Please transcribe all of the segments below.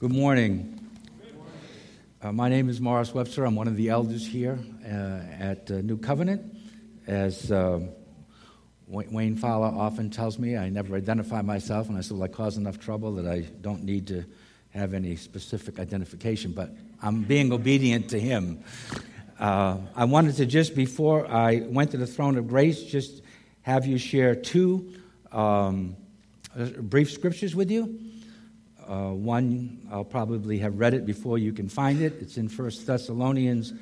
Good morning. Uh, my name is Morris Webster. I'm one of the elders here uh, at uh, New Covenant. As uh, Wayne Fowler often tells me, I never identify myself, and I said, well, I cause enough trouble that I don't need to have any specific identification, but I'm being obedient to him. Uh, I wanted to just, before I went to the throne of grace, just have you share two um, brief scriptures with you. Uh, one, I'll probably have read it before you can find it. It's in 1 Thessalonians,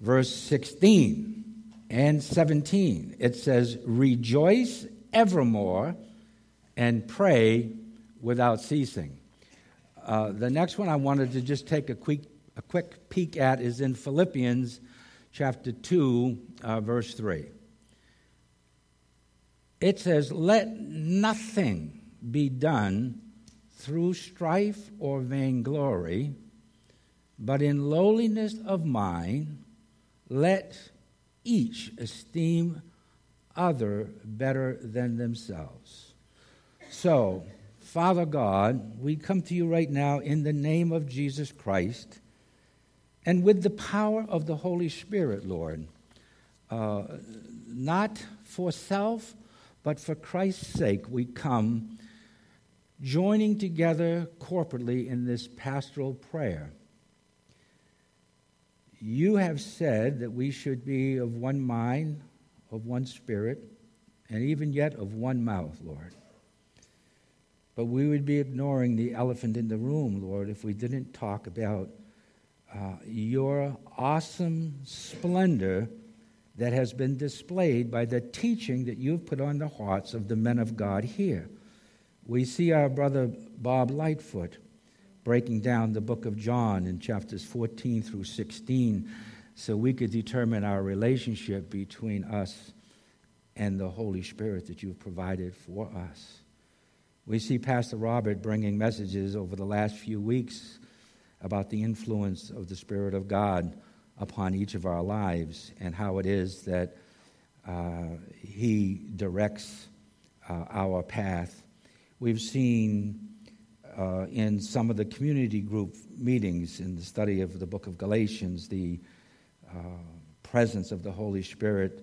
verse 16 and 17. It says, Rejoice evermore and pray without ceasing. Uh, the next one I wanted to just take a quick, a quick peek at is in Philippians chapter 2, uh, verse 3. It says, Let nothing be done through strife or vainglory, but in lowliness of mind, let each esteem other better than themselves. So, Father God, we come to you right now in the name of Jesus Christ and with the power of the Holy Spirit, Lord, uh, not for self, but for Christ's sake, we come joining together corporately in this pastoral prayer. You have said that we should be of one mind, of one spirit, and even yet of one mouth, Lord. But we would be ignoring the elephant in the room, Lord, if we didn't talk about uh, your awesome splendor that has been displayed by the teaching that you've put on the hearts of the men of God here we see our brother Bob Lightfoot breaking down the book of John in chapters 14 through 16 so we could determine our relationship between us and the Holy Spirit that you've provided for us. We see Pastor Robert bringing messages over the last few weeks about the influence of the Spirit of God upon each of our lives and how it is that uh, He directs uh, our path We've seen uh, in some of the community group meetings in the study of the book of Galatians the uh, presence of the Holy Spirit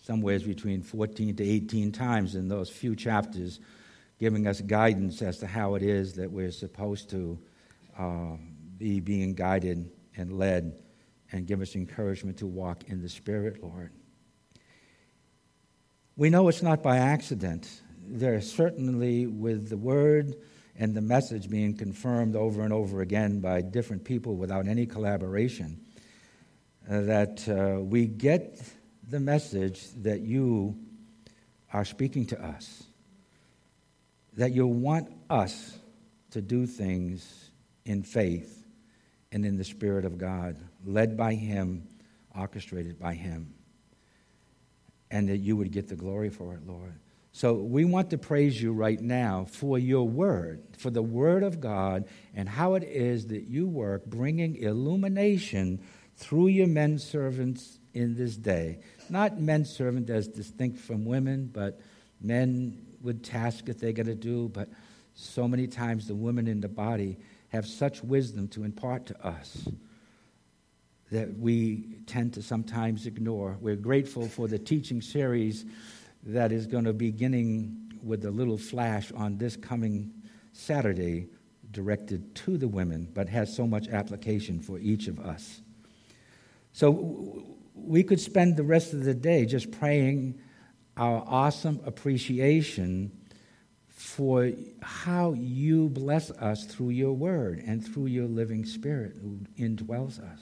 somewhere between 14 to 18 times in those few chapters, giving us guidance as to how it is that we're supposed to uh, be being guided and led and give us encouragement to walk in the Spirit, Lord. We know it's not by accident there certainly, with the word and the message being confirmed over and over again by different people without any collaboration, uh, that uh, we get the message that you are speaking to us, that you want us to do things in faith and in the Spirit of God, led by Him, orchestrated by Him, and that you would get the glory for it, Lord. So we want to praise you right now for your word, for the word of God, and how it is that you work bringing illumination through your men servants in this day. Not men servant as distinct from women, but men with tasks that they got to do. But so many times the women in the body have such wisdom to impart to us that we tend to sometimes ignore. We're grateful for the teaching series that is going to be beginning with a little flash on this coming Saturday directed to the women, but has so much application for each of us. So we could spend the rest of the day just praying our awesome appreciation for how you bless us through your word and through your living spirit who indwells us.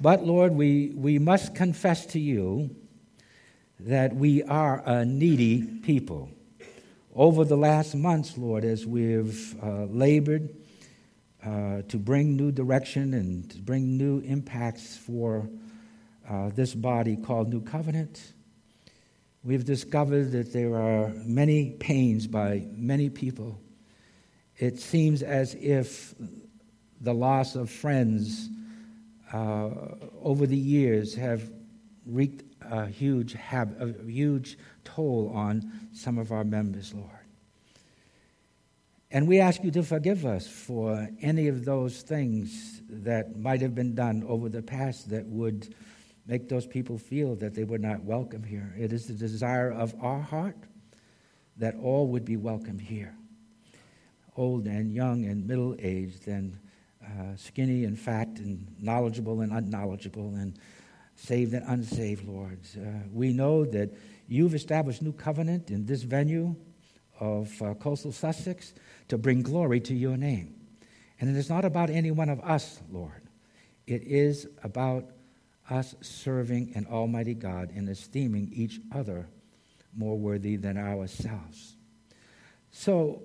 But Lord, we, we must confess to you that we are a needy people. Over the last months, Lord, as we've uh, labored uh, to bring new direction and to bring new impacts for uh, this body called New Covenant, we've discovered that there are many pains by many people. It seems as if the loss of friends uh, over the years have wreaked a huge, have a huge toll on some of our members, Lord. And we ask you to forgive us for any of those things that might have been done over the past that would make those people feel that they were not welcome here. It is the desire of our heart that all would be welcome here old and young and middle aged, and uh, skinny and fat, and knowledgeable and unknowledgeable, and saved and unsaved, Lord. Uh, we know that you've established new covenant in this venue of uh, coastal Sussex to bring glory to your name. And it is not about any one of us, Lord. It is about us serving an Almighty God and esteeming each other more worthy than ourselves. So,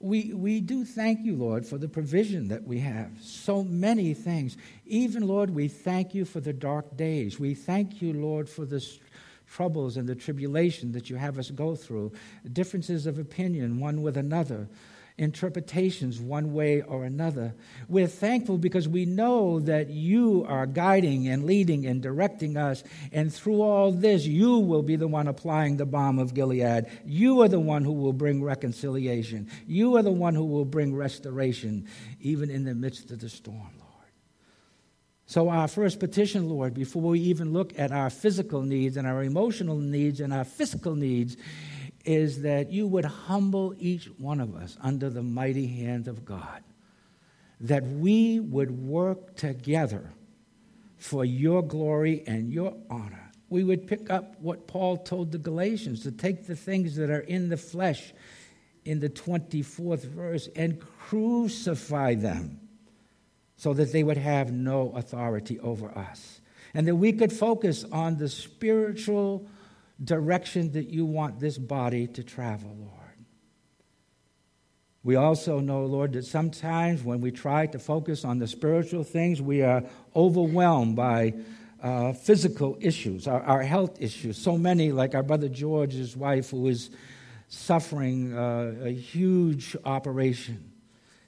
we, we do thank you, Lord, for the provision that we have. So many things. Even, Lord, we thank you for the dark days. We thank you, Lord, for the troubles and the tribulation that you have us go through, differences of opinion one with another, interpretations one way or another. We're thankful because we know that you are guiding and leading and directing us. And through all this, you will be the one applying the balm of Gilead. You are the one who will bring reconciliation. You are the one who will bring restoration, even in the midst of the storm, Lord. So, our first petition, Lord, before we even look at our physical needs and our emotional needs and our physical needs, is that you would humble each one of us under the mighty hand of God, that we would work together for your glory and your honor. We would pick up what Paul told the Galatians to take the things that are in the flesh in the 24th verse and crucify them so that they would have no authority over us. And that we could focus on the spiritual direction that you want this body to travel, Lord. We also know, Lord, that sometimes when we try to focus on the spiritual things, we are overwhelmed by uh, physical issues, our, our, health issues. So many, like our brother George's wife, who is suffering uh, a huge operation.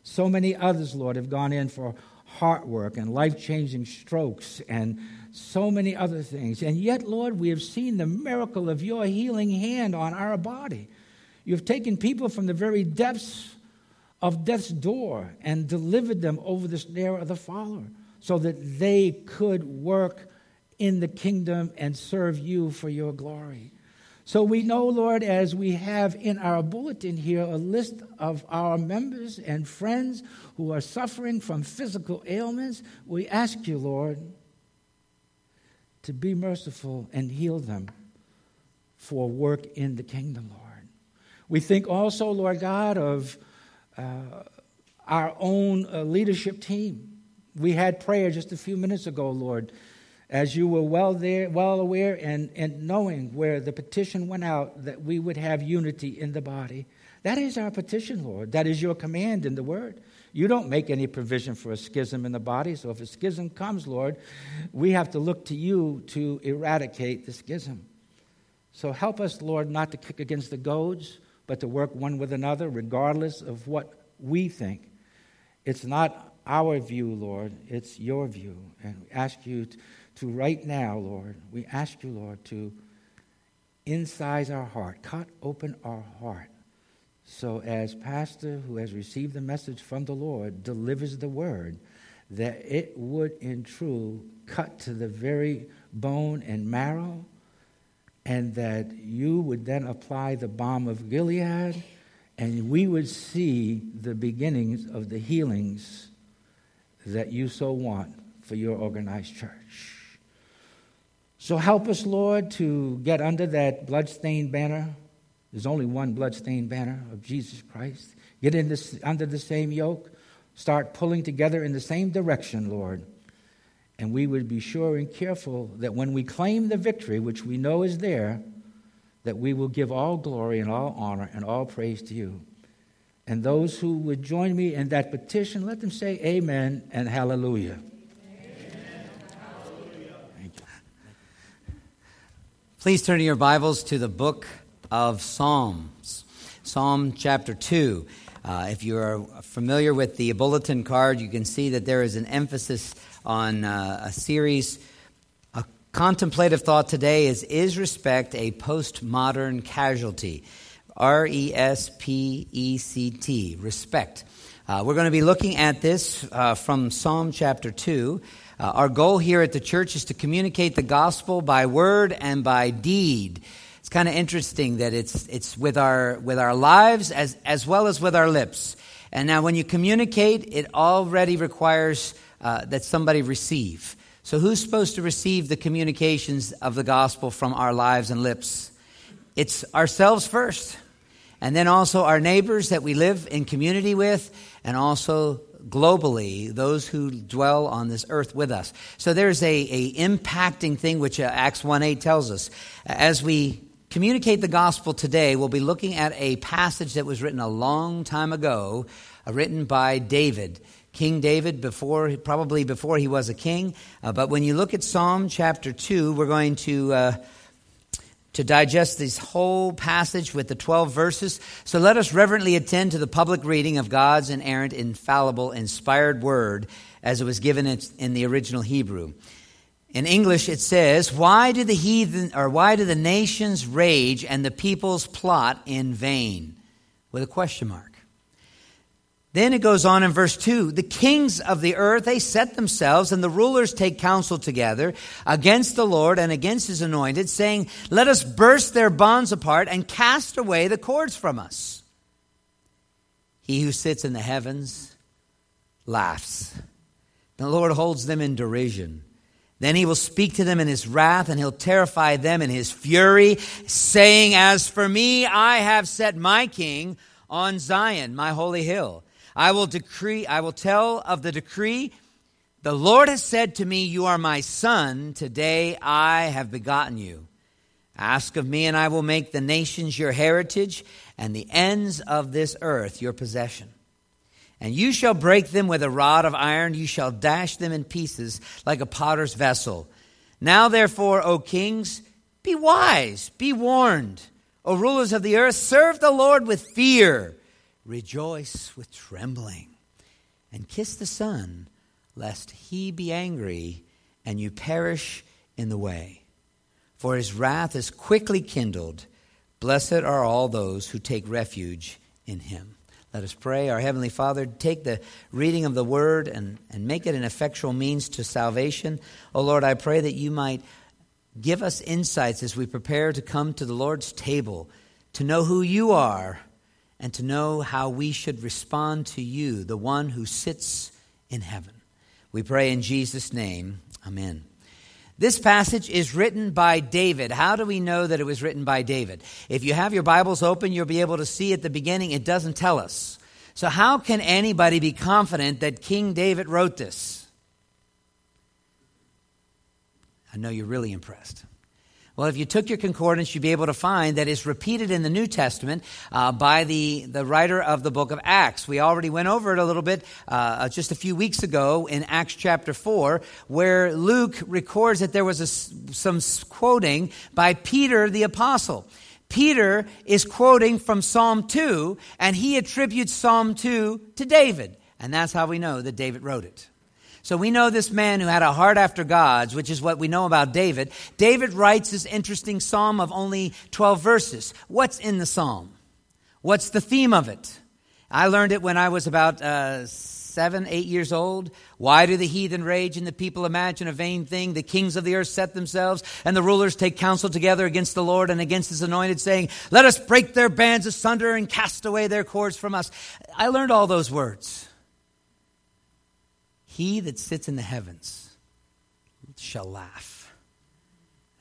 So many others, Lord, have gone in for heart work and life changing strokes and so many other things. And yet, Lord, we have seen the miracle of your healing hand on our body. You've taken people from the very depths of death's door and delivered them over the snare of the fowler so that they could work in the kingdom and serve you for your glory. So we know, Lord, as we have in our bulletin here a list of our members and friends who are suffering from physical ailments, we ask you, Lord, to be merciful and heal them for work in the kingdom, Lord. We think also, Lord God, of uh, our own uh, leadership team. We had prayer just a few minutes ago, Lord, as you were well there, well aware and, and knowing where the petition went out that we would have unity in the body. That is our petition, Lord. That is your command in the word. You don't make any provision for a schism in the body. So if a schism comes, Lord, we have to look to you to eradicate the schism. So help us, Lord, not to kick against the goads, but to work one with another, regardless of what we think. It's not our view, Lord, it's your view. And we ask you to, right now, Lord, we ask you, Lord, to incise our heart, cut open our heart so, as pastor who has received the message from the Lord delivers the word, that it would in truth cut to the very bone and marrow, and that you would then apply the balm of Gilead, and we would see the beginnings of the healings that you so want for your organized church. So help us, Lord, to get under that bloodstained banner there's only one bloodstained banner of Jesus Christ. Get in this, under the same yoke. Start pulling together in the same direction, Lord. And we would be sure and careful that when we claim the victory, which we know is there, that we will give all glory and all honor and all praise to you. And those who would join me in that petition, let them say amen and hallelujah. Please turn your Bibles to the book of Psalms. Psalm chapter 2. Uh, if you are familiar with the bulletin card, you can see that there is an emphasis on uh, a series. A contemplative thought today is Is respect a postmodern casualty? R E S P E C T, respect. Uh, we're going to be looking at this uh, from Psalm chapter 2. Uh, our goal here at the church is to communicate the gospel by word and by deed. It's kind of interesting that it's, it's with, our, with our lives as, as well as with our lips. And now, when you communicate, it already requires uh, that somebody receive. So, who's supposed to receive the communications of the gospel from our lives and lips? It's ourselves first, and then also our neighbors that we live in community with, and also globally those who dwell on this earth with us. So there's a, a impacting thing which uh, Acts 1:8 tells us. As we communicate the gospel today, we'll be looking at a passage that was written a long time ago, uh, written by David. King David before, probably before he was a king. Uh, but when you look at Psalm chapter 2, we're going to, uh, to digest this whole passage with the 12 verses. So let us reverently attend to the public reading of God's inerrant, infallible, inspired word as it was given in the original Hebrew. In English, it says, Why do the heathen, or why do the nations rage and the peoples plot in vain? With a question mark. Then it goes on in verse 2 The kings of the earth, they set themselves, and the rulers take counsel together against the Lord and against his anointed, saying, Let us burst their bonds apart and cast away the cords from us. He who sits in the heavens laughs. The Lord holds them in derision. Then he will speak to them in his wrath, and he'll terrify them in his fury, saying, As for me, I have set my king on Zion, my holy hill. I will decree, I will tell of the decree. The Lord has said to me, You are my son. Today I have begotten you. Ask of me, and I will make the nations your heritage, and the ends of this earth your possession. And you shall break them with a rod of iron, you shall dash them in pieces like a potter's vessel. Now, therefore, O kings, be wise, be warned. O rulers of the earth, serve the Lord with fear. Rejoice with trembling and kiss the Son, lest he be angry and you perish in the way. For his wrath is quickly kindled. Blessed are all those who take refuge in him. Let us pray. Our Heavenly Father, take the reading of the Word and, and make it an effectual means to salvation. Oh Lord, I pray that you might give us insights as we prepare to come to the Lord's table, to know who you are and to know how we should respond to you, the one who sits in heaven. We pray in Jesus' name. Amen. This passage is written by David. How do we know that it was written by David? If you have your Bibles open, you'll be able to see at the beginning, it doesn't tell us. So, how can anybody be confident that King David wrote this? I know you're really impressed. Well, if you took your concordance, you'd be able to find that it's repeated in the New Testament uh, by the, the writer of the book of Acts. We already went over it a little bit uh, just a few weeks ago in Acts chapter 4, where Luke records that there was a, some quoting by Peter the apostle. Peter is quoting from Psalm 2, and he attributes Psalm 2 to David. And that's how we know that David wrote it. So we know this man who had a heart after God's, which is what we know about David. David writes this interesting psalm of only 12 verses. What's in the psalm? What's the theme of it? I learned it when I was about uh, seven, eight years old. Why do the heathen rage and the people imagine a vain thing? The kings of the earth set themselves, and the rulers take counsel together against the Lord and against his anointed, saying, Let us break their bands asunder and cast away their cords from us. I learned all those words. He that sits in the heavens shall laugh.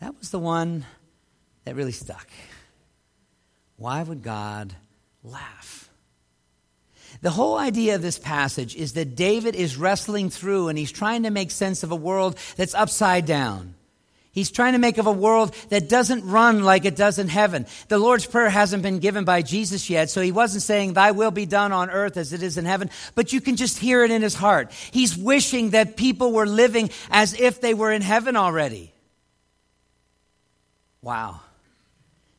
That was the one that really stuck. Why would God laugh? The whole idea of this passage is that David is wrestling through and he's trying to make sense of a world that's upside down. He's trying to make of a world that doesn't run like it does in heaven. The Lord's Prayer hasn't been given by Jesus yet, so he wasn't saying, Thy will be done on earth as it is in heaven, but you can just hear it in his heart. He's wishing that people were living as if they were in heaven already. Wow.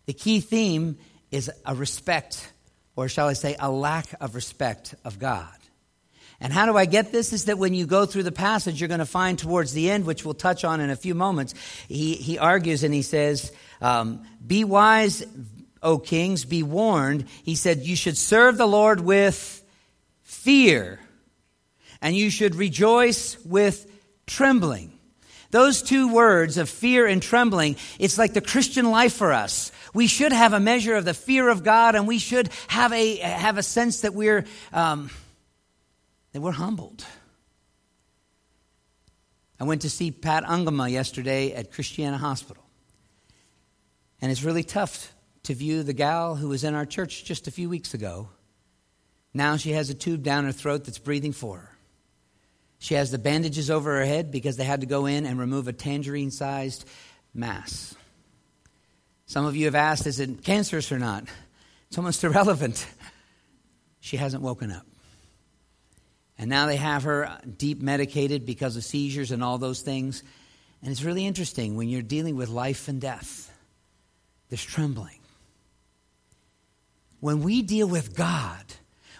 The key theme is a respect, or shall I say, a lack of respect of God. And how do I get this? Is that when you go through the passage, you're going to find towards the end, which we'll touch on in a few moments, he, he argues and he says, um, Be wise, O kings, be warned. He said, You should serve the Lord with fear, and you should rejoice with trembling. Those two words of fear and trembling, it's like the Christian life for us. We should have a measure of the fear of God, and we should have a, have a sense that we're, um, that we're humbled. I went to see Pat Ungama yesterday at Christiana Hospital. And it's really tough to view the gal who was in our church just a few weeks ago. Now she has a tube down her throat that's breathing for her. She has the bandages over her head because they had to go in and remove a tangerine sized mass. Some of you have asked, is it cancerous or not? It's almost irrelevant. She hasn't woken up. And now they have her deep medicated because of seizures and all those things. And it's really interesting when you're dealing with life and death, there's trembling. When we deal with God,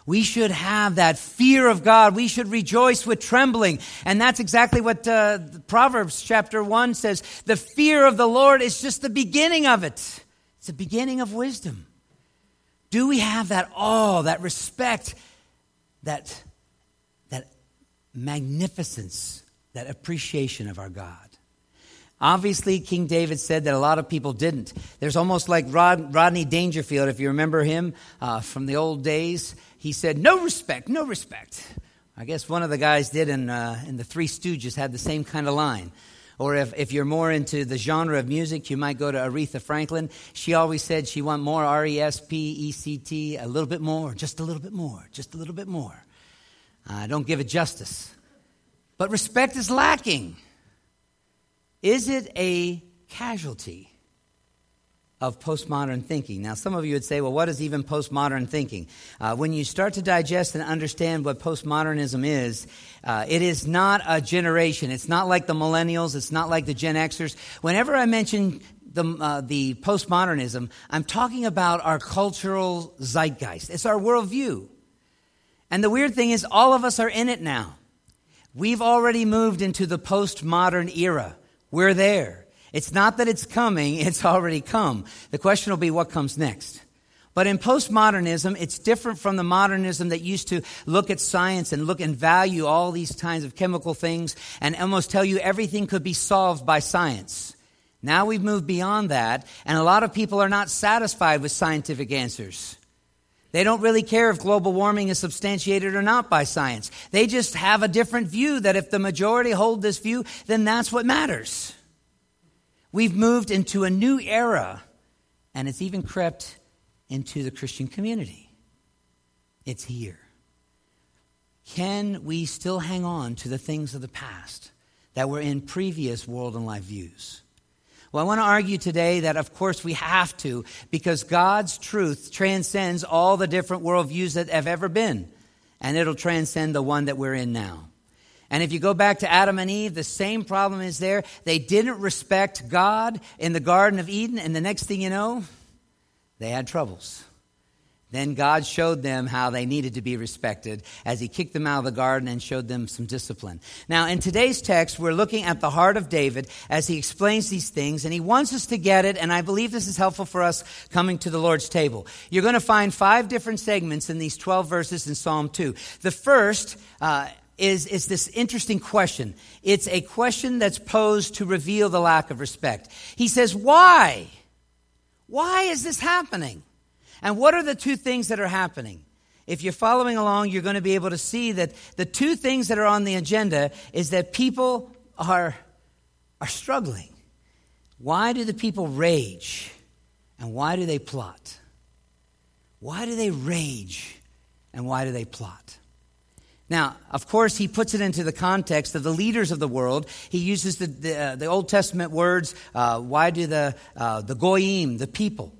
we should have that fear of God. We should rejoice with trembling. And that's exactly what uh, Proverbs chapter 1 says. The fear of the Lord is just the beginning of it, it's the beginning of wisdom. Do we have that awe, that respect, that magnificence, that appreciation of our God. Obviously, King David said that a lot of people didn't. There's almost like Rod, Rodney Dangerfield, if you remember him uh, from the old days. He said, No respect, no respect. I guess one of the guys did in, uh, in the Three Stooges had the same kind of line. Or if, if you're more into the genre of music, you might go to Aretha Franklin. She always said she want more R E S P E C T, a little bit more, just a little bit more, just a little bit more. I don't give it justice. But respect is lacking. Is it a casualty of postmodern thinking? Now, some of you would say, well, what is even postmodern thinking? Uh, when you start to digest and understand what postmodernism is, uh, it is not a generation. It's not like the millennials. It's not like the Gen Xers. Whenever I mention the, uh, the postmodernism, I'm talking about our cultural zeitgeist. It's our worldview. And the weird thing is, all of us are in it now. We've already moved into the postmodern era. We're there. It's not that it's coming, it's already come. The question will be what comes next. But in postmodernism, it's different from the modernism that used to look at science and look and value all these kinds of chemical things and almost tell you everything could be solved by science. Now we've moved beyond that, and a lot of people are not satisfied with scientific answers. They don't really care if global warming is substantiated or not by science. They just have a different view that if the majority hold this view, then that's what matters. We've moved into a new era, and it's even crept into the Christian community. It's here. Can we still hang on to the things of the past that were in previous world and life views? Well, I want to argue today that, of course, we have to because God's truth transcends all the different worldviews that have ever been, and it'll transcend the one that we're in now. And if you go back to Adam and Eve, the same problem is there. They didn't respect God in the Garden of Eden, and the next thing you know, they had troubles. Then God showed them how they needed to be respected as He kicked them out of the garden and showed them some discipline. Now, in today's text, we're looking at the heart of David as he explains these things, and he wants us to get it, and I believe this is helpful for us coming to the Lord's table. You're going to find five different segments in these 12 verses in Psalm 2. The first, uh, is, is this interesting question. It's a question that's posed to reveal the lack of respect. He says, Why? Why is this happening? And what are the two things that are happening? If you're following along, you're going to be able to see that the two things that are on the agenda is that people are, are struggling. Why do the people rage? And why do they plot? Why do they rage? And why do they plot? Now, of course, he puts it into the context of the leaders of the world. He uses the, the, uh, the Old Testament words, uh, why do the, uh, the goyim, the people,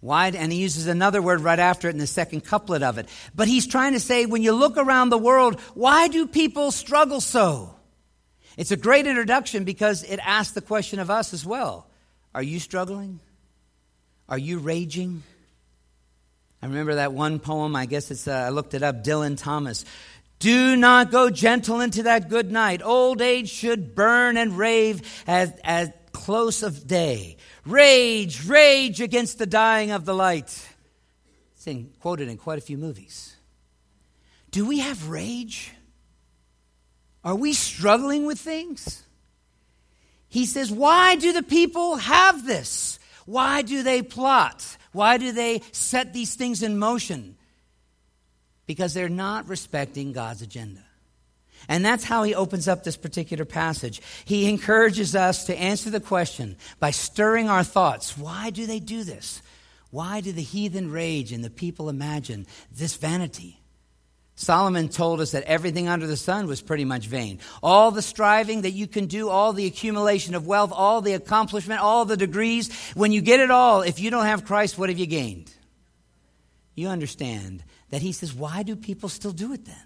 why? And he uses another word right after it in the second couplet of it. But he's trying to say, when you look around the world, why do people struggle so? It's a great introduction because it asks the question of us as well. Are you struggling? Are you raging? I remember that one poem, I guess it's, uh, I looked it up, Dylan Thomas. Do not go gentle into that good night. Old age should burn and rave as, as close of day. Rage, rage against the dying of the light. It's quoted in quite a few movies. Do we have rage? Are we struggling with things? He says, Why do the people have this? Why do they plot? Why do they set these things in motion? Because they're not respecting God's agenda. And that's how he opens up this particular passage. He encourages us to answer the question by stirring our thoughts. Why do they do this? Why do the heathen rage and the people imagine this vanity? Solomon told us that everything under the sun was pretty much vain. All the striving that you can do, all the accumulation of wealth, all the accomplishment, all the degrees, when you get it all, if you don't have Christ, what have you gained? You understand that he says, why do people still do it then?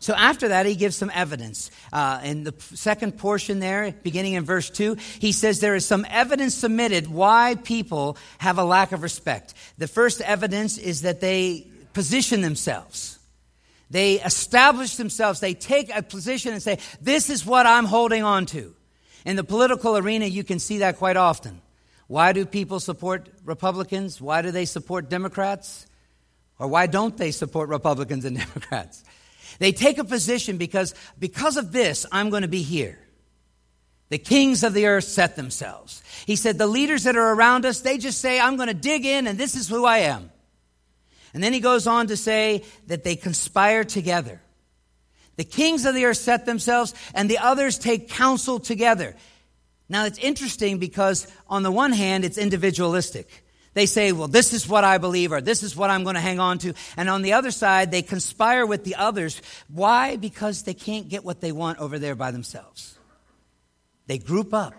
So after that, he gives some evidence. Uh, in the second portion there, beginning in verse 2, he says there is some evidence submitted why people have a lack of respect. The first evidence is that they position themselves. They establish themselves. They take a position and say, This is what I'm holding on to. In the political arena, you can see that quite often. Why do people support Republicans? Why do they support Democrats? Or why don't they support Republicans and Democrats? They take a position because, because of this, I'm going to be here. The kings of the earth set themselves. He said, the leaders that are around us, they just say, I'm going to dig in and this is who I am. And then he goes on to say that they conspire together. The kings of the earth set themselves, and the others take counsel together. Now, it's interesting because, on the one hand, it's individualistic. They say, well, this is what I believe, or this is what I'm going to hang on to. And on the other side, they conspire with the others. Why? Because they can't get what they want over there by themselves. They group up.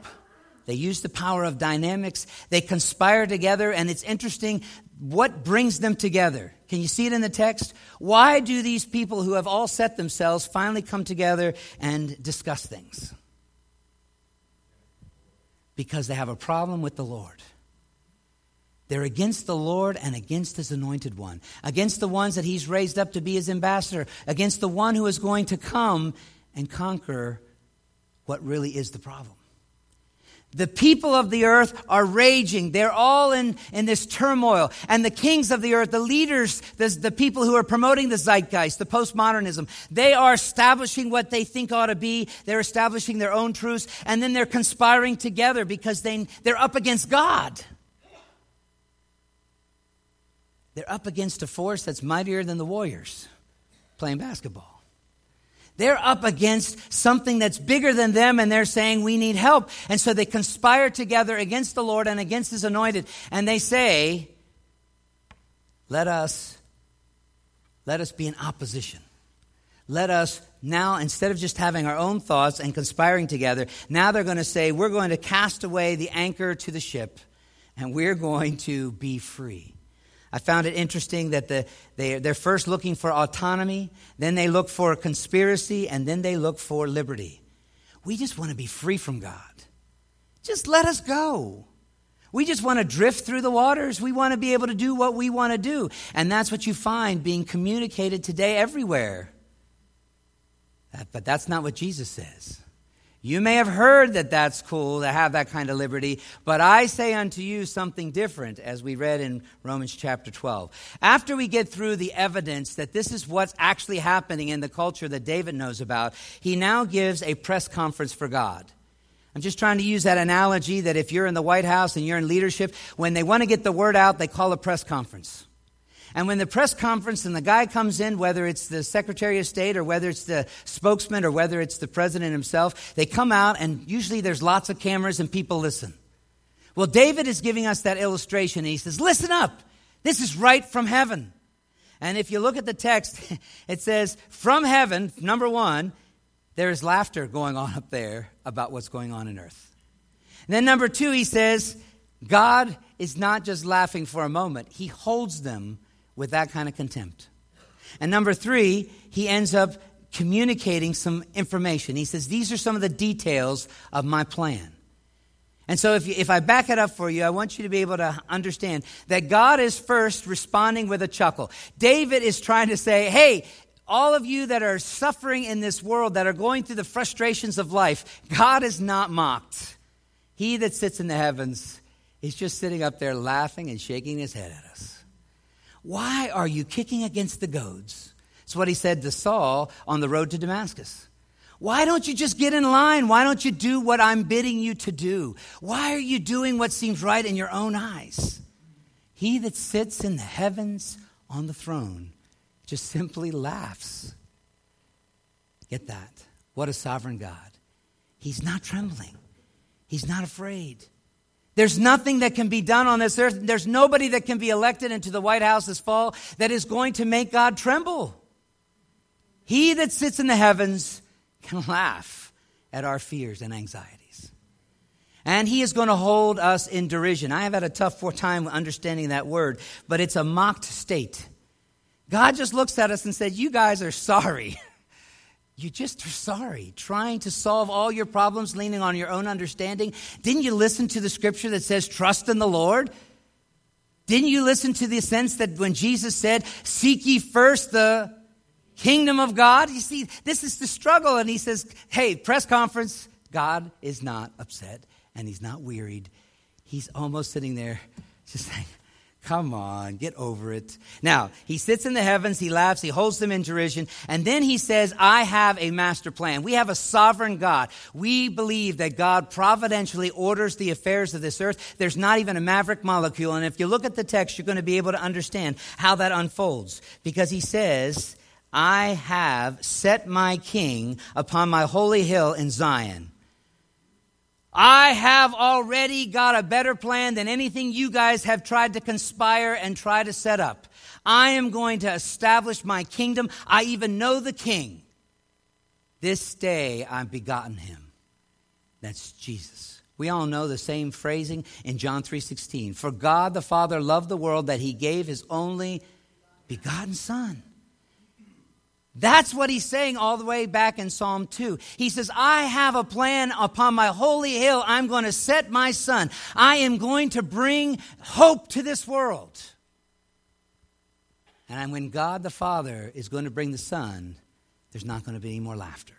They use the power of dynamics. They conspire together, and it's interesting what brings them together? Can you see it in the text? Why do these people who have all set themselves finally come together and discuss things? Because they have a problem with the Lord. They're against the Lord and against his anointed one, against the ones that he's raised up to be his ambassador, against the one who is going to come and conquer what really is the problem. The people of the earth are raging. They're all in, in this turmoil. And the kings of the earth, the leaders, the, the people who are promoting the zeitgeist, the postmodernism, they are establishing what they think ought to be. They're establishing their own truths. And then they're conspiring together because they, they're up against God. They're up against a force that's mightier than the Warriors playing basketball. They're up against something that's bigger than them and they're saying we need help. And so they conspire together against the Lord and against his anointed. And they say, let us, let us be in opposition. Let us now, instead of just having our own thoughts and conspiring together, now they're going to say, we're going to cast away the anchor to the ship and we're going to be free. I found it interesting that the, they, they're first looking for autonomy, then they look for a conspiracy, and then they look for liberty. We just want to be free from God. Just let us go. We just want to drift through the waters. We want to be able to do what we want to do. And that's what you find being communicated today everywhere. But that's not what Jesus says. You may have heard that that's cool to have that kind of liberty, but I say unto you something different, as we read in Romans chapter 12. After we get through the evidence that this is what's actually happening in the culture that David knows about, he now gives a press conference for God. I'm just trying to use that analogy that if you're in the White House and you're in leadership, when they want to get the word out, they call a press conference. And when the press conference and the guy comes in, whether it's the Secretary of State or whether it's the spokesman or whether it's the president himself, they come out and usually there's lots of cameras and people listen. Well, David is giving us that illustration. He says, Listen up. This is right from heaven. And if you look at the text, it says, From heaven, number one, there is laughter going on up there about what's going on in earth. And then number two, he says, God is not just laughing for a moment, he holds them with that kind of contempt. And number three, he ends up communicating some information. He says, These are some of the details of my plan. And so, if, you, if I back it up for you, I want you to be able to understand that God is first responding with a chuckle. David is trying to say, Hey, all of you that are suffering in this world, that are going through the frustrations of life, God is not mocked. He that sits in the heavens is just sitting up there laughing and shaking his head at us. Why are you kicking against the goads? It's what he said to Saul on the road to Damascus. Why don't you just get in line? Why don't you do what I'm bidding you to do? Why are you doing what seems right in your own eyes? He that sits in the heavens on the throne just simply laughs. Get that? What a sovereign God. He's not trembling, He's not afraid. There's nothing that can be done on this earth. There's nobody that can be elected into the White House this fall that is going to make God tremble. He that sits in the heavens can laugh at our fears and anxieties. And he is going to hold us in derision. I have had a tough time understanding that word, but it's a mocked state. God just looks at us and says, You guys are sorry. You just are sorry, trying to solve all your problems, leaning on your own understanding. Didn't you listen to the scripture that says, Trust in the Lord? Didn't you listen to the sense that when Jesus said, Seek ye first the kingdom of God? You see, this is the struggle. And he says, Hey, press conference, God is not upset and he's not wearied. He's almost sitting there just saying, Come on, get over it. Now, he sits in the heavens, he laughs, he holds them in derision, and then he says, I have a master plan. We have a sovereign God. We believe that God providentially orders the affairs of this earth. There's not even a maverick molecule, and if you look at the text, you're going to be able to understand how that unfolds. Because he says, I have set my king upon my holy hill in Zion. I have already got a better plan than anything you guys have tried to conspire and try to set up. I am going to establish my kingdom. I even know the king. This day I've begotten him. That's Jesus. We all know the same phrasing in John 3:16. For God the Father loved the world that he gave his only begotten son that's what he's saying all the way back in Psalm 2. He says, I have a plan upon my holy hill. I'm going to set my son. I am going to bring hope to this world. And when God the Father is going to bring the Son, there's not going to be any more laughter.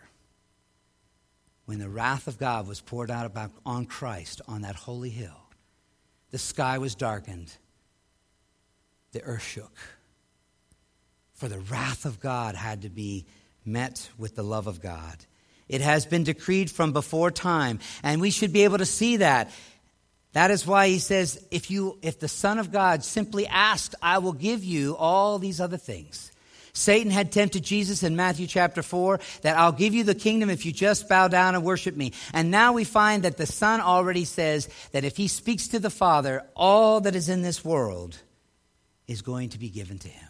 When the wrath of God was poured out about, on Christ on that holy hill, the sky was darkened, the earth shook for the wrath of God had to be met with the love of God. It has been decreed from before time, and we should be able to see that. That is why he says, if, you, if the Son of God simply asked, I will give you all these other things. Satan had tempted Jesus in Matthew chapter 4 that I'll give you the kingdom if you just bow down and worship me. And now we find that the Son already says that if he speaks to the Father, all that is in this world is going to be given to him.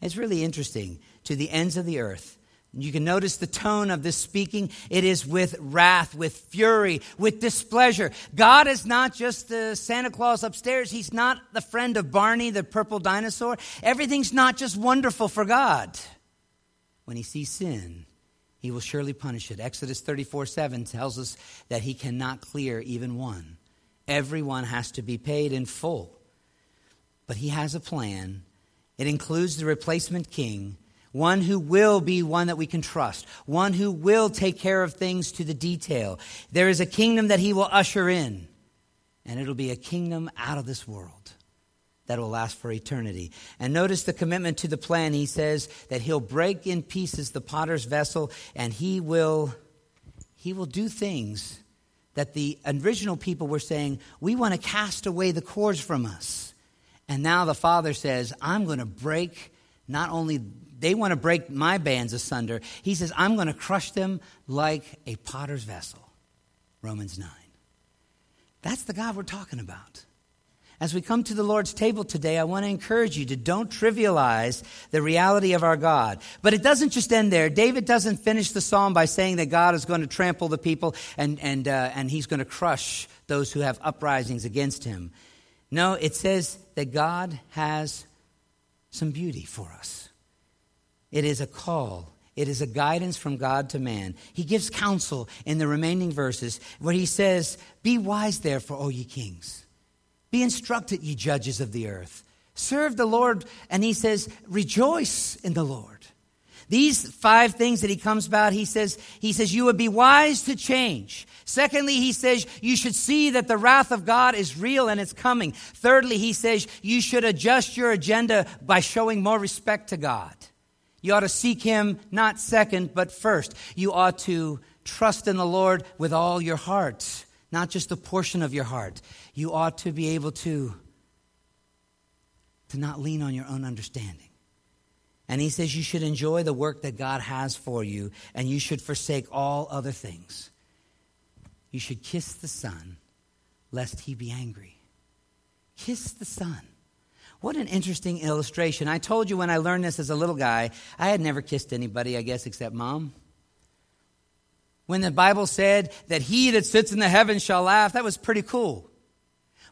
It's really interesting. To the ends of the earth. You can notice the tone of this speaking. It is with wrath, with fury, with displeasure. God is not just the Santa Claus upstairs. He's not the friend of Barney, the purple dinosaur. Everything's not just wonderful for God. When he sees sin, he will surely punish it. Exodus 34 7 tells us that he cannot clear even one. Everyone has to be paid in full. But he has a plan it includes the replacement king, one who will be one that we can trust, one who will take care of things to the detail. There is a kingdom that he will usher in, and it'll be a kingdom out of this world that will last for eternity. And notice the commitment to the plan. He says that he'll break in pieces the potter's vessel and he will he will do things that the original people were saying, we want to cast away the cords from us. And now the father says, I'm going to break not only they want to break my bands asunder. He says, I'm going to crush them like a potter's vessel. Romans 9. That's the God we're talking about. As we come to the Lord's table today, I want to encourage you to don't trivialize the reality of our God. But it doesn't just end there. David doesn't finish the psalm by saying that God is going to trample the people and, and, uh, and he's going to crush those who have uprisings against him. No, it says that God has some beauty for us. It is a call, it is a guidance from God to man. He gives counsel in the remaining verses where he says, Be wise, therefore, O ye kings. Be instructed, ye judges of the earth. Serve the Lord. And he says, Rejoice in the Lord. These five things that he comes about, he says, he says, you would be wise to change. Secondly, he says, you should see that the wrath of God is real and it's coming. Thirdly, he says, you should adjust your agenda by showing more respect to God. You ought to seek him not second, but first. You ought to trust in the Lord with all your heart, not just a portion of your heart. You ought to be able to, to not lean on your own understanding. And he says you should enjoy the work that God has for you, and you should forsake all other things. You should kiss the Son, lest he be angry. Kiss the Son. What an interesting illustration. I told you when I learned this as a little guy, I had never kissed anybody, I guess, except mom. When the Bible said that he that sits in the heavens shall laugh, that was pretty cool.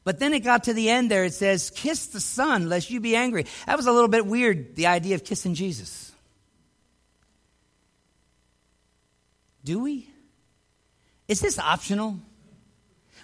But then it got to the end there, it says, Kiss the Son, lest you be angry. That was a little bit weird, the idea of kissing Jesus. Do we? Is this optional?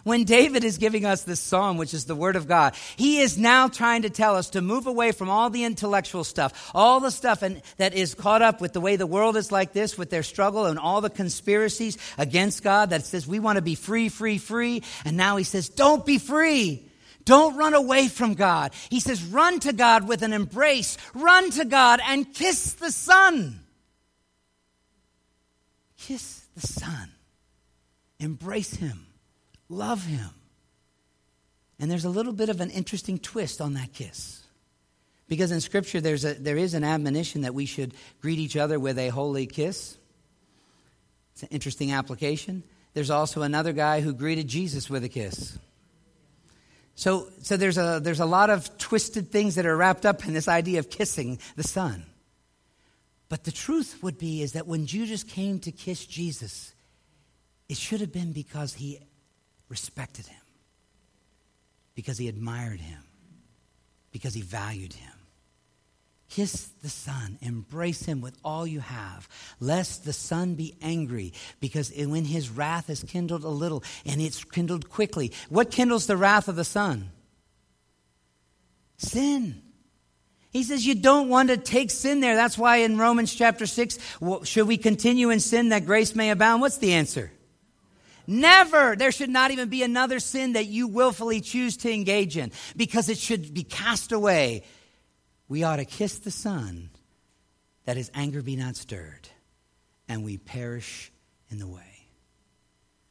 When David is giving us this psalm, which is the Word of God, he is now trying to tell us to move away from all the intellectual stuff, all the stuff that is caught up with the way the world is like this, with their struggle and all the conspiracies against God that says we want to be free, free, free. And now he says, don't be free. Don't run away from God. He says, run to God with an embrace. Run to God and kiss the Son. Kiss the Son. Embrace Him. Love him. And there's a little bit of an interesting twist on that kiss. Because in Scripture, there's a, there is an admonition that we should greet each other with a holy kiss. It's an interesting application. There's also another guy who greeted Jesus with a kiss. So, so there's, a, there's a lot of twisted things that are wrapped up in this idea of kissing the Son. But the truth would be is that when Judas came to kiss Jesus, it should have been because he respected him, because he admired him, because he valued him. Kiss the Son, embrace him with all you have, lest the Son be angry, because when his wrath is kindled a little, and it's kindled quickly, what kindles the wrath of the Son? Sin. He says you don't want to take sin there. That's why in Romans chapter 6, well, should we continue in sin that grace may abound? What's the answer? Never. There should not even be another sin that you willfully choose to engage in because it should be cast away. We ought to kiss the Son that his anger be not stirred and we perish in the way.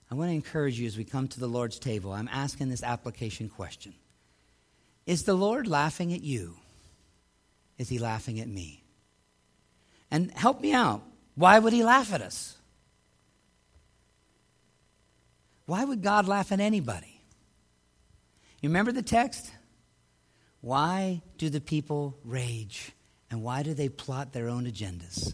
I want to encourage you as we come to the Lord's table. I'm asking this application question Is the Lord laughing at you? Is he laughing at me? And help me out. Why would he laugh at us? Why would God laugh at anybody? You remember the text? Why do the people rage? And why do they plot their own agendas?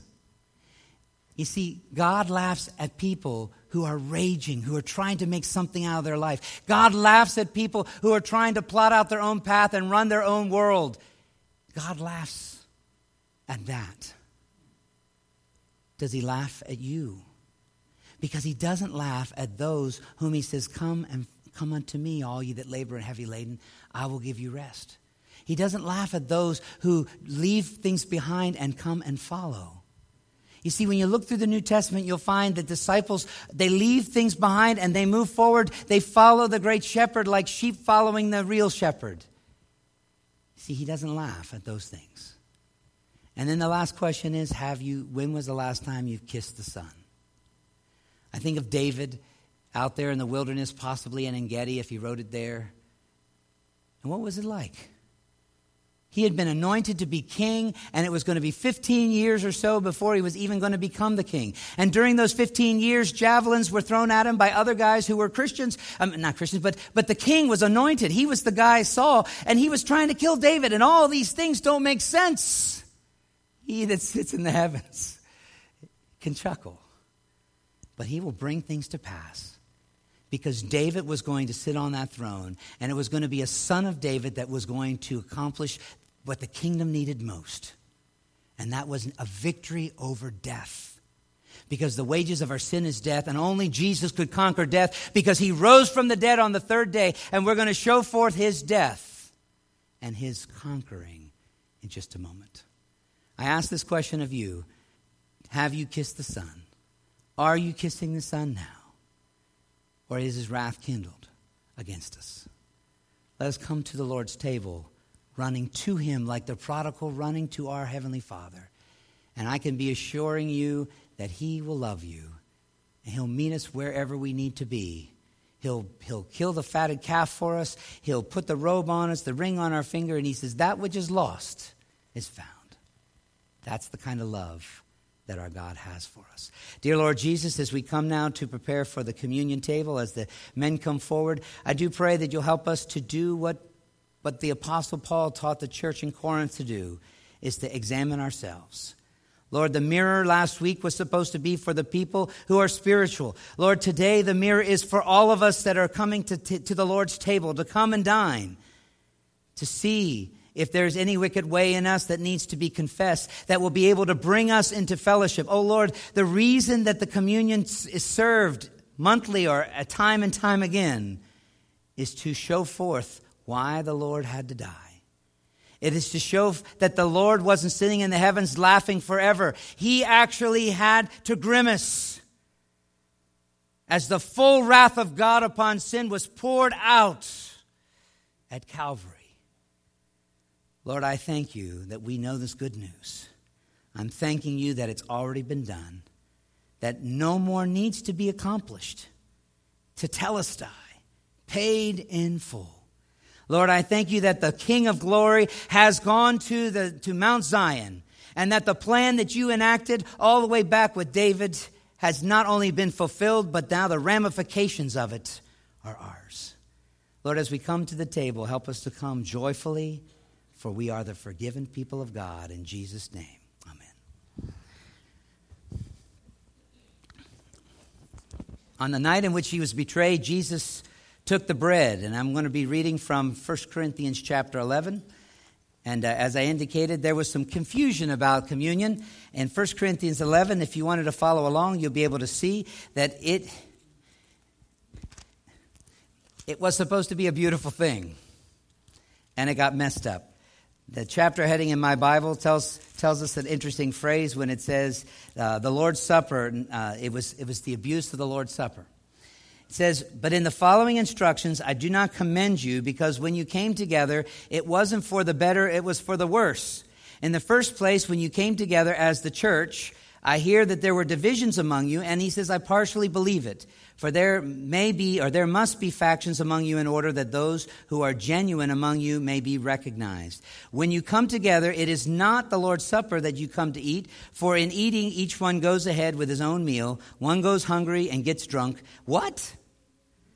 You see, God laughs at people who are raging, who are trying to make something out of their life. God laughs at people who are trying to plot out their own path and run their own world. God laughs at that. Does he laugh at you? Because he doesn't laugh at those whom he says, Come and come unto me, all ye that labor and heavy laden, I will give you rest. He doesn't laugh at those who leave things behind and come and follow. You see, when you look through the New Testament, you'll find that disciples, they leave things behind and they move forward. They follow the great shepherd like sheep following the real shepherd. See, he doesn't laugh at those things. And then the last question is, have you, when was the last time you've kissed the Son? I think of David out there in the wilderness, possibly in Engedi if he wrote it there. And what was it like? He had been anointed to be king, and it was going to be 15 years or so before he was even going to become the king. And during those 15 years, javelins were thrown at him by other guys who were Christians. Um, not Christians, but, but the king was anointed. He was the guy Saul, and he was trying to kill David, and all these things don't make sense. He that sits in the heavens can chuckle but he will bring things to pass because David was going to sit on that throne, and it was going to be a son of David that was going to accomplish what the kingdom needed most, and that was a victory over death. Because the wages of our sin is death, and only Jesus could conquer death because he rose from the dead on the third day, and we're going to show forth his death and his conquering in just a moment. I ask this question of you Have you kissed the Son? Are you kissing the Son now? Or is his wrath kindled against us? Let us come to the Lord's table, running to him like the prodigal running to our Heavenly Father. And I can be assuring you that he will love you and he'll meet us wherever we need to be. He'll, he'll kill the fatted calf for us. He'll put the robe on us, the ring on our finger, and he says, That which is lost is found. That's the kind of love that our God has for us. Dear Lord Jesus, as we come now to prepare for the communion table, as the men come forward, I do pray that you'll help us to do what, what the Apostle Paul taught the church in Corinth to do, is to examine ourselves. Lord, the mirror last week was supposed to be for the people who are spiritual. Lord, today the mirror is for all of us that are coming to, t- to the Lord's table to come and dine, to see if there's any wicked way in us that needs to be confessed, that will be able to bring us into fellowship. Oh Lord, the reason that the communion is served monthly or time and time again is to show forth why the Lord had to die. It is to show that the Lord wasn't sitting in the heavens laughing forever. He actually had to grimace as the full wrath of God upon sin was poured out at Calvary. Lord, I thank you that we know this good news. I'm thanking you that it's already been done, that no more needs to be accomplished. Tetelestai, paid in full. Lord, I thank you that the King of glory has gone to, the, to Mount Zion and that the plan that you enacted all the way back with David has not only been fulfilled, but now the ramifications of it are ours. Lord, as we come to the table, help us to come joyfully for we are the forgiven people of God. In Jesus' name, amen. On the night in which he was betrayed, Jesus took the bread, and I'm going to be reading from 1 Corinthians chapter 11. And uh, as I indicated, there was some confusion about communion. In 1 Corinthians 11, if you wanted to follow along, you'll be able to see that it, it was supposed to be a beautiful thing, and it got messed up. The chapter heading in my Bible tells, tells us an interesting phrase when it says uh, the Lord's Supper, uh, it, was, it was the abuse of the Lord's Supper. It says, But in the following instructions, I do not commend you because when you came together, it wasn't for the better, it was for the worse. In the first place, when you came together as the church, I hear that there were divisions among you, and he says, I partially believe it. For there may be, or there must be factions among you in order that those who are genuine among you may be recognized. When you come together, it is not the Lord's Supper that you come to eat, for in eating, each one goes ahead with his own meal. One goes hungry and gets drunk. What?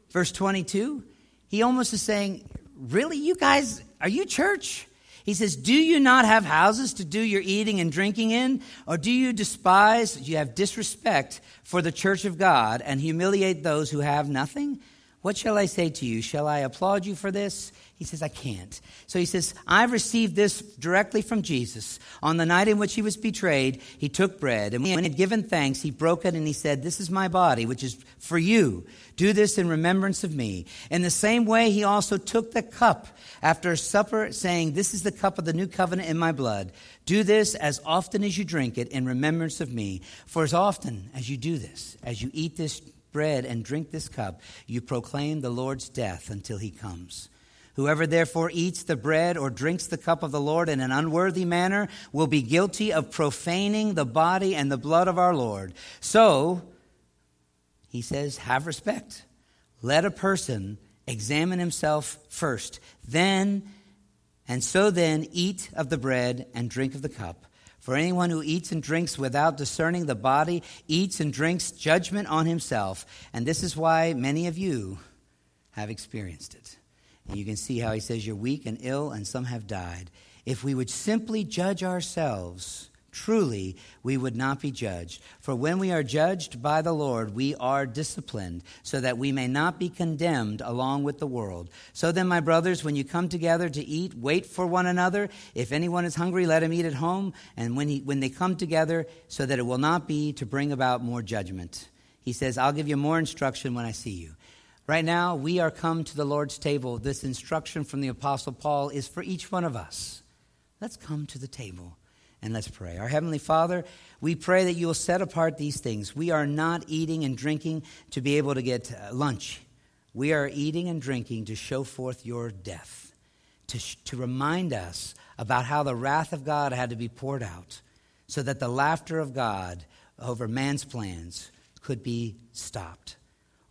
Verse 22? He almost is saying, Really? You guys, are you church? He says, Do you not have houses to do your eating and drinking in? Or do you despise, you have disrespect for the church of God and humiliate those who have nothing? What shall I say to you? Shall I applaud you for this? He says, I can't. So he says, I've received this directly from Jesus. On the night in which he was betrayed, he took bread, and when he had given thanks, he broke it and he said, This is my body, which is for you. Do this in remembrance of me. In the same way, he also took the cup after supper, saying, This is the cup of the new covenant in my blood. Do this as often as you drink it in remembrance of me. For as often as you do this, as you eat this bread and drink this cup, you proclaim the Lord's death until he comes. Whoever therefore eats the bread or drinks the cup of the Lord in an unworthy manner will be guilty of profaning the body and the blood of our Lord. So, he says, have respect. Let a person examine himself first. Then, and so then, eat of the bread and drink of the cup. For anyone who eats and drinks without discerning the body eats and drinks judgment on himself. And this is why many of you have experienced it. And you can see how he says, You're weak and ill, and some have died. If we would simply judge ourselves, truly we would not be judged. For when we are judged by the Lord, we are disciplined, so that we may not be condemned along with the world. So then, my brothers, when you come together to eat, wait for one another. If anyone is hungry, let him eat at home. And when, he, when they come together, so that it will not be to bring about more judgment. He says, I'll give you more instruction when I see you. Right now, we are come to the Lord's table. This instruction from the Apostle Paul is for each one of us. Let's come to the table And let's pray. Our Heavenly Father, we pray that you will set apart these things. We are not eating and drinking to be able to get uh, lunch. We are eating and drinking to show forth your death, to, sh- to remind us about how the wrath of God had to be poured out so that the laughter of God over man's plans could be stopped.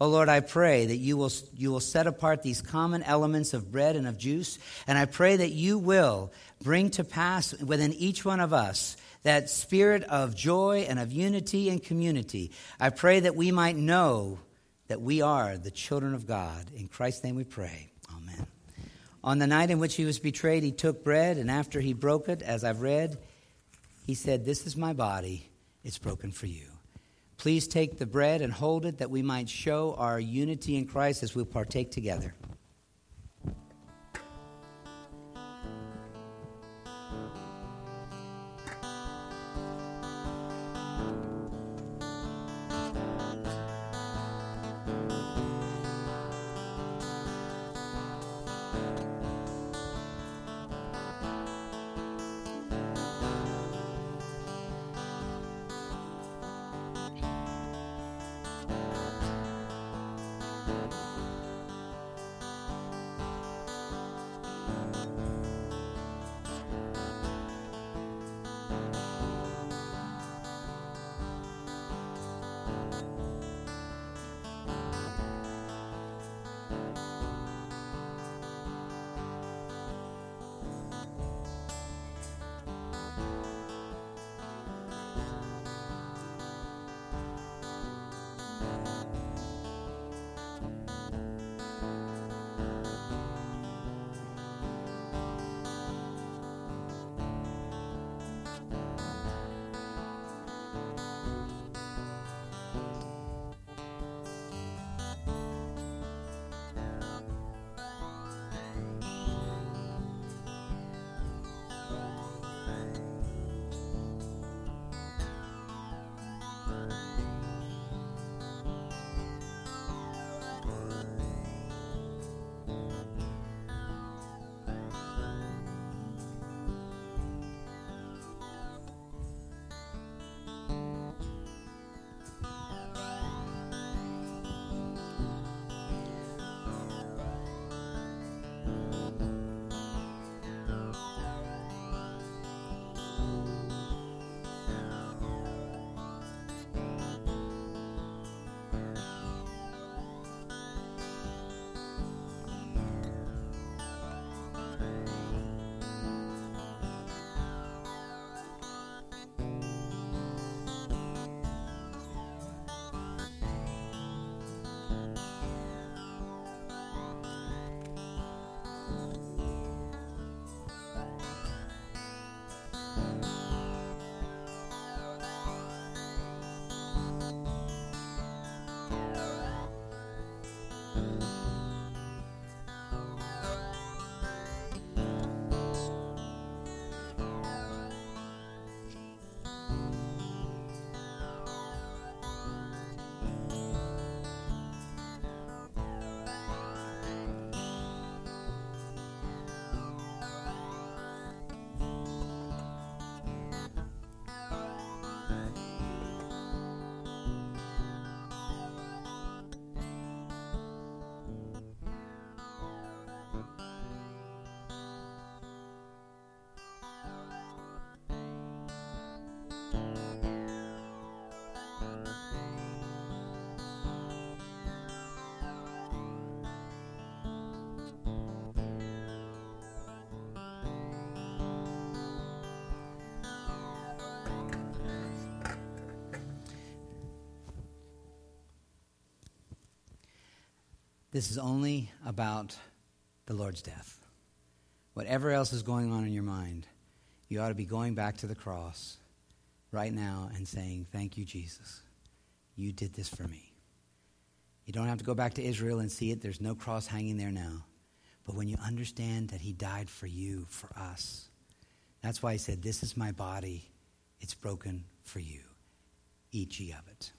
Oh Lord, I pray that you will, you will set apart these common elements of bread and of juice, and I pray that you will bring to pass within each one of us that spirit of joy and of unity and community. I pray that we might know that we are the children of God. In Christ's name we pray. Amen. On the night in which he was betrayed, he took bread, and after he broke it, as I've read, he said, This is my body, it's broken for you. Please take the bread and hold it that we might show our unity in Christ as we partake together. This is only about the Lord's death. Whatever else is going on in your mind, you ought to be going back to the cross right now and saying, Thank you, Jesus. You did this for me. You don't have to go back to Israel and see it. There's no cross hanging there now. But when you understand that He died for you, for us, that's why He said, This is my body. It's broken for you. Eat ye of it.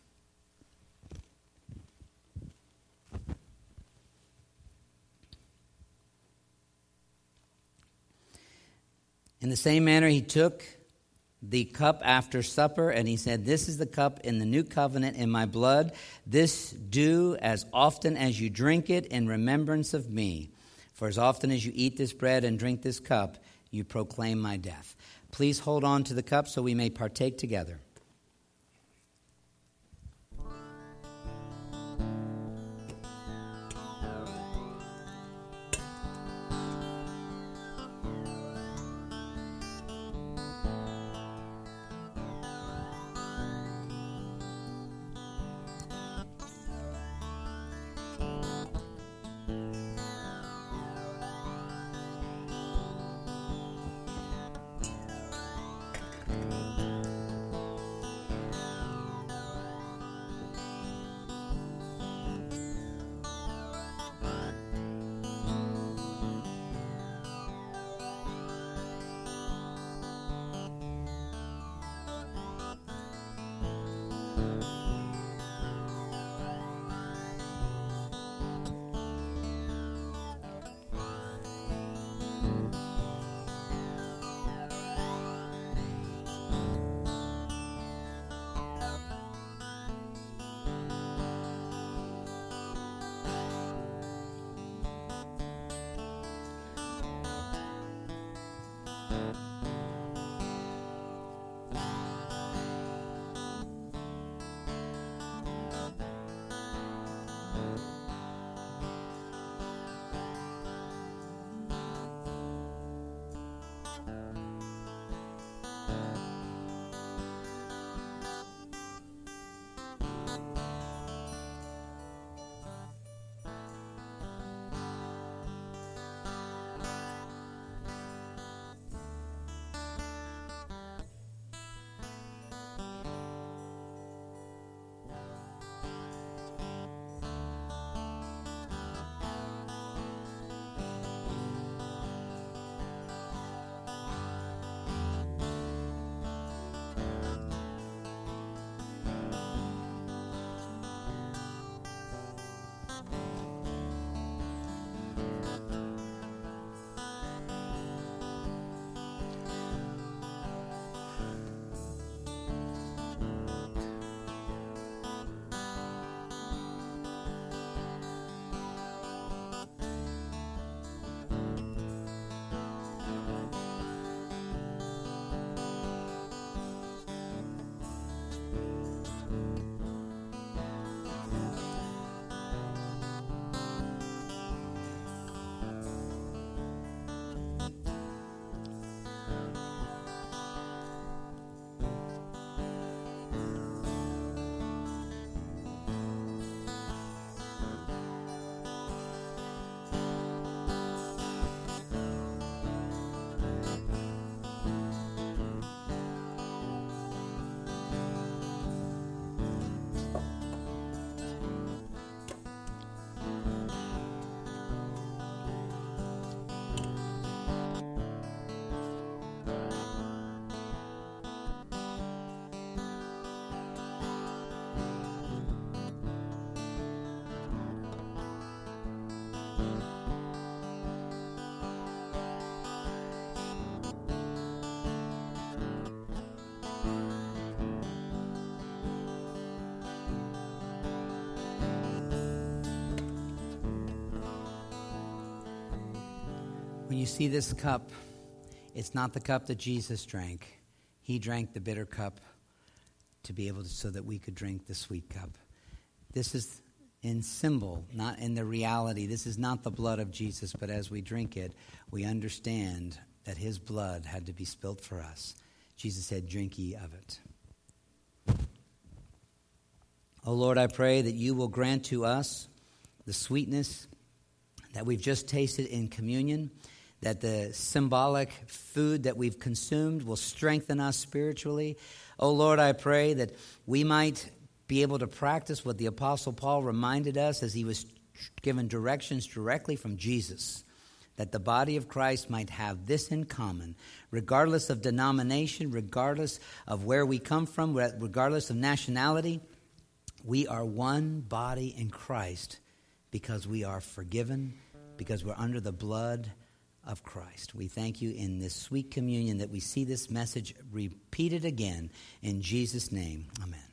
The same manner, he took the cup after supper, and he said, This is the cup in the new covenant in my blood. This do as often as you drink it in remembrance of me. For as often as you eat this bread and drink this cup, you proclaim my death. Please hold on to the cup so we may partake together. You see this cup, it's not the cup that Jesus drank. He drank the bitter cup to be able to, so that we could drink the sweet cup. This is in symbol, not in the reality. This is not the blood of Jesus, but as we drink it, we understand that his blood had to be spilt for us. Jesus said, Drink ye of it. O oh Lord, I pray that you will grant to us the sweetness that we've just tasted in communion that the symbolic food that we've consumed will strengthen us spiritually. Oh Lord, I pray that we might be able to practice what the Apostle Paul reminded us as he was given directions directly from Jesus. That the body of Christ might have this in common, regardless of denomination, regardless of where we come from, regardless of nationality. We are one body in Christ because we are forgiven, because we're under the blood of Christ. We thank you in this sweet communion that we see this message repeated again. In Jesus' name, amen.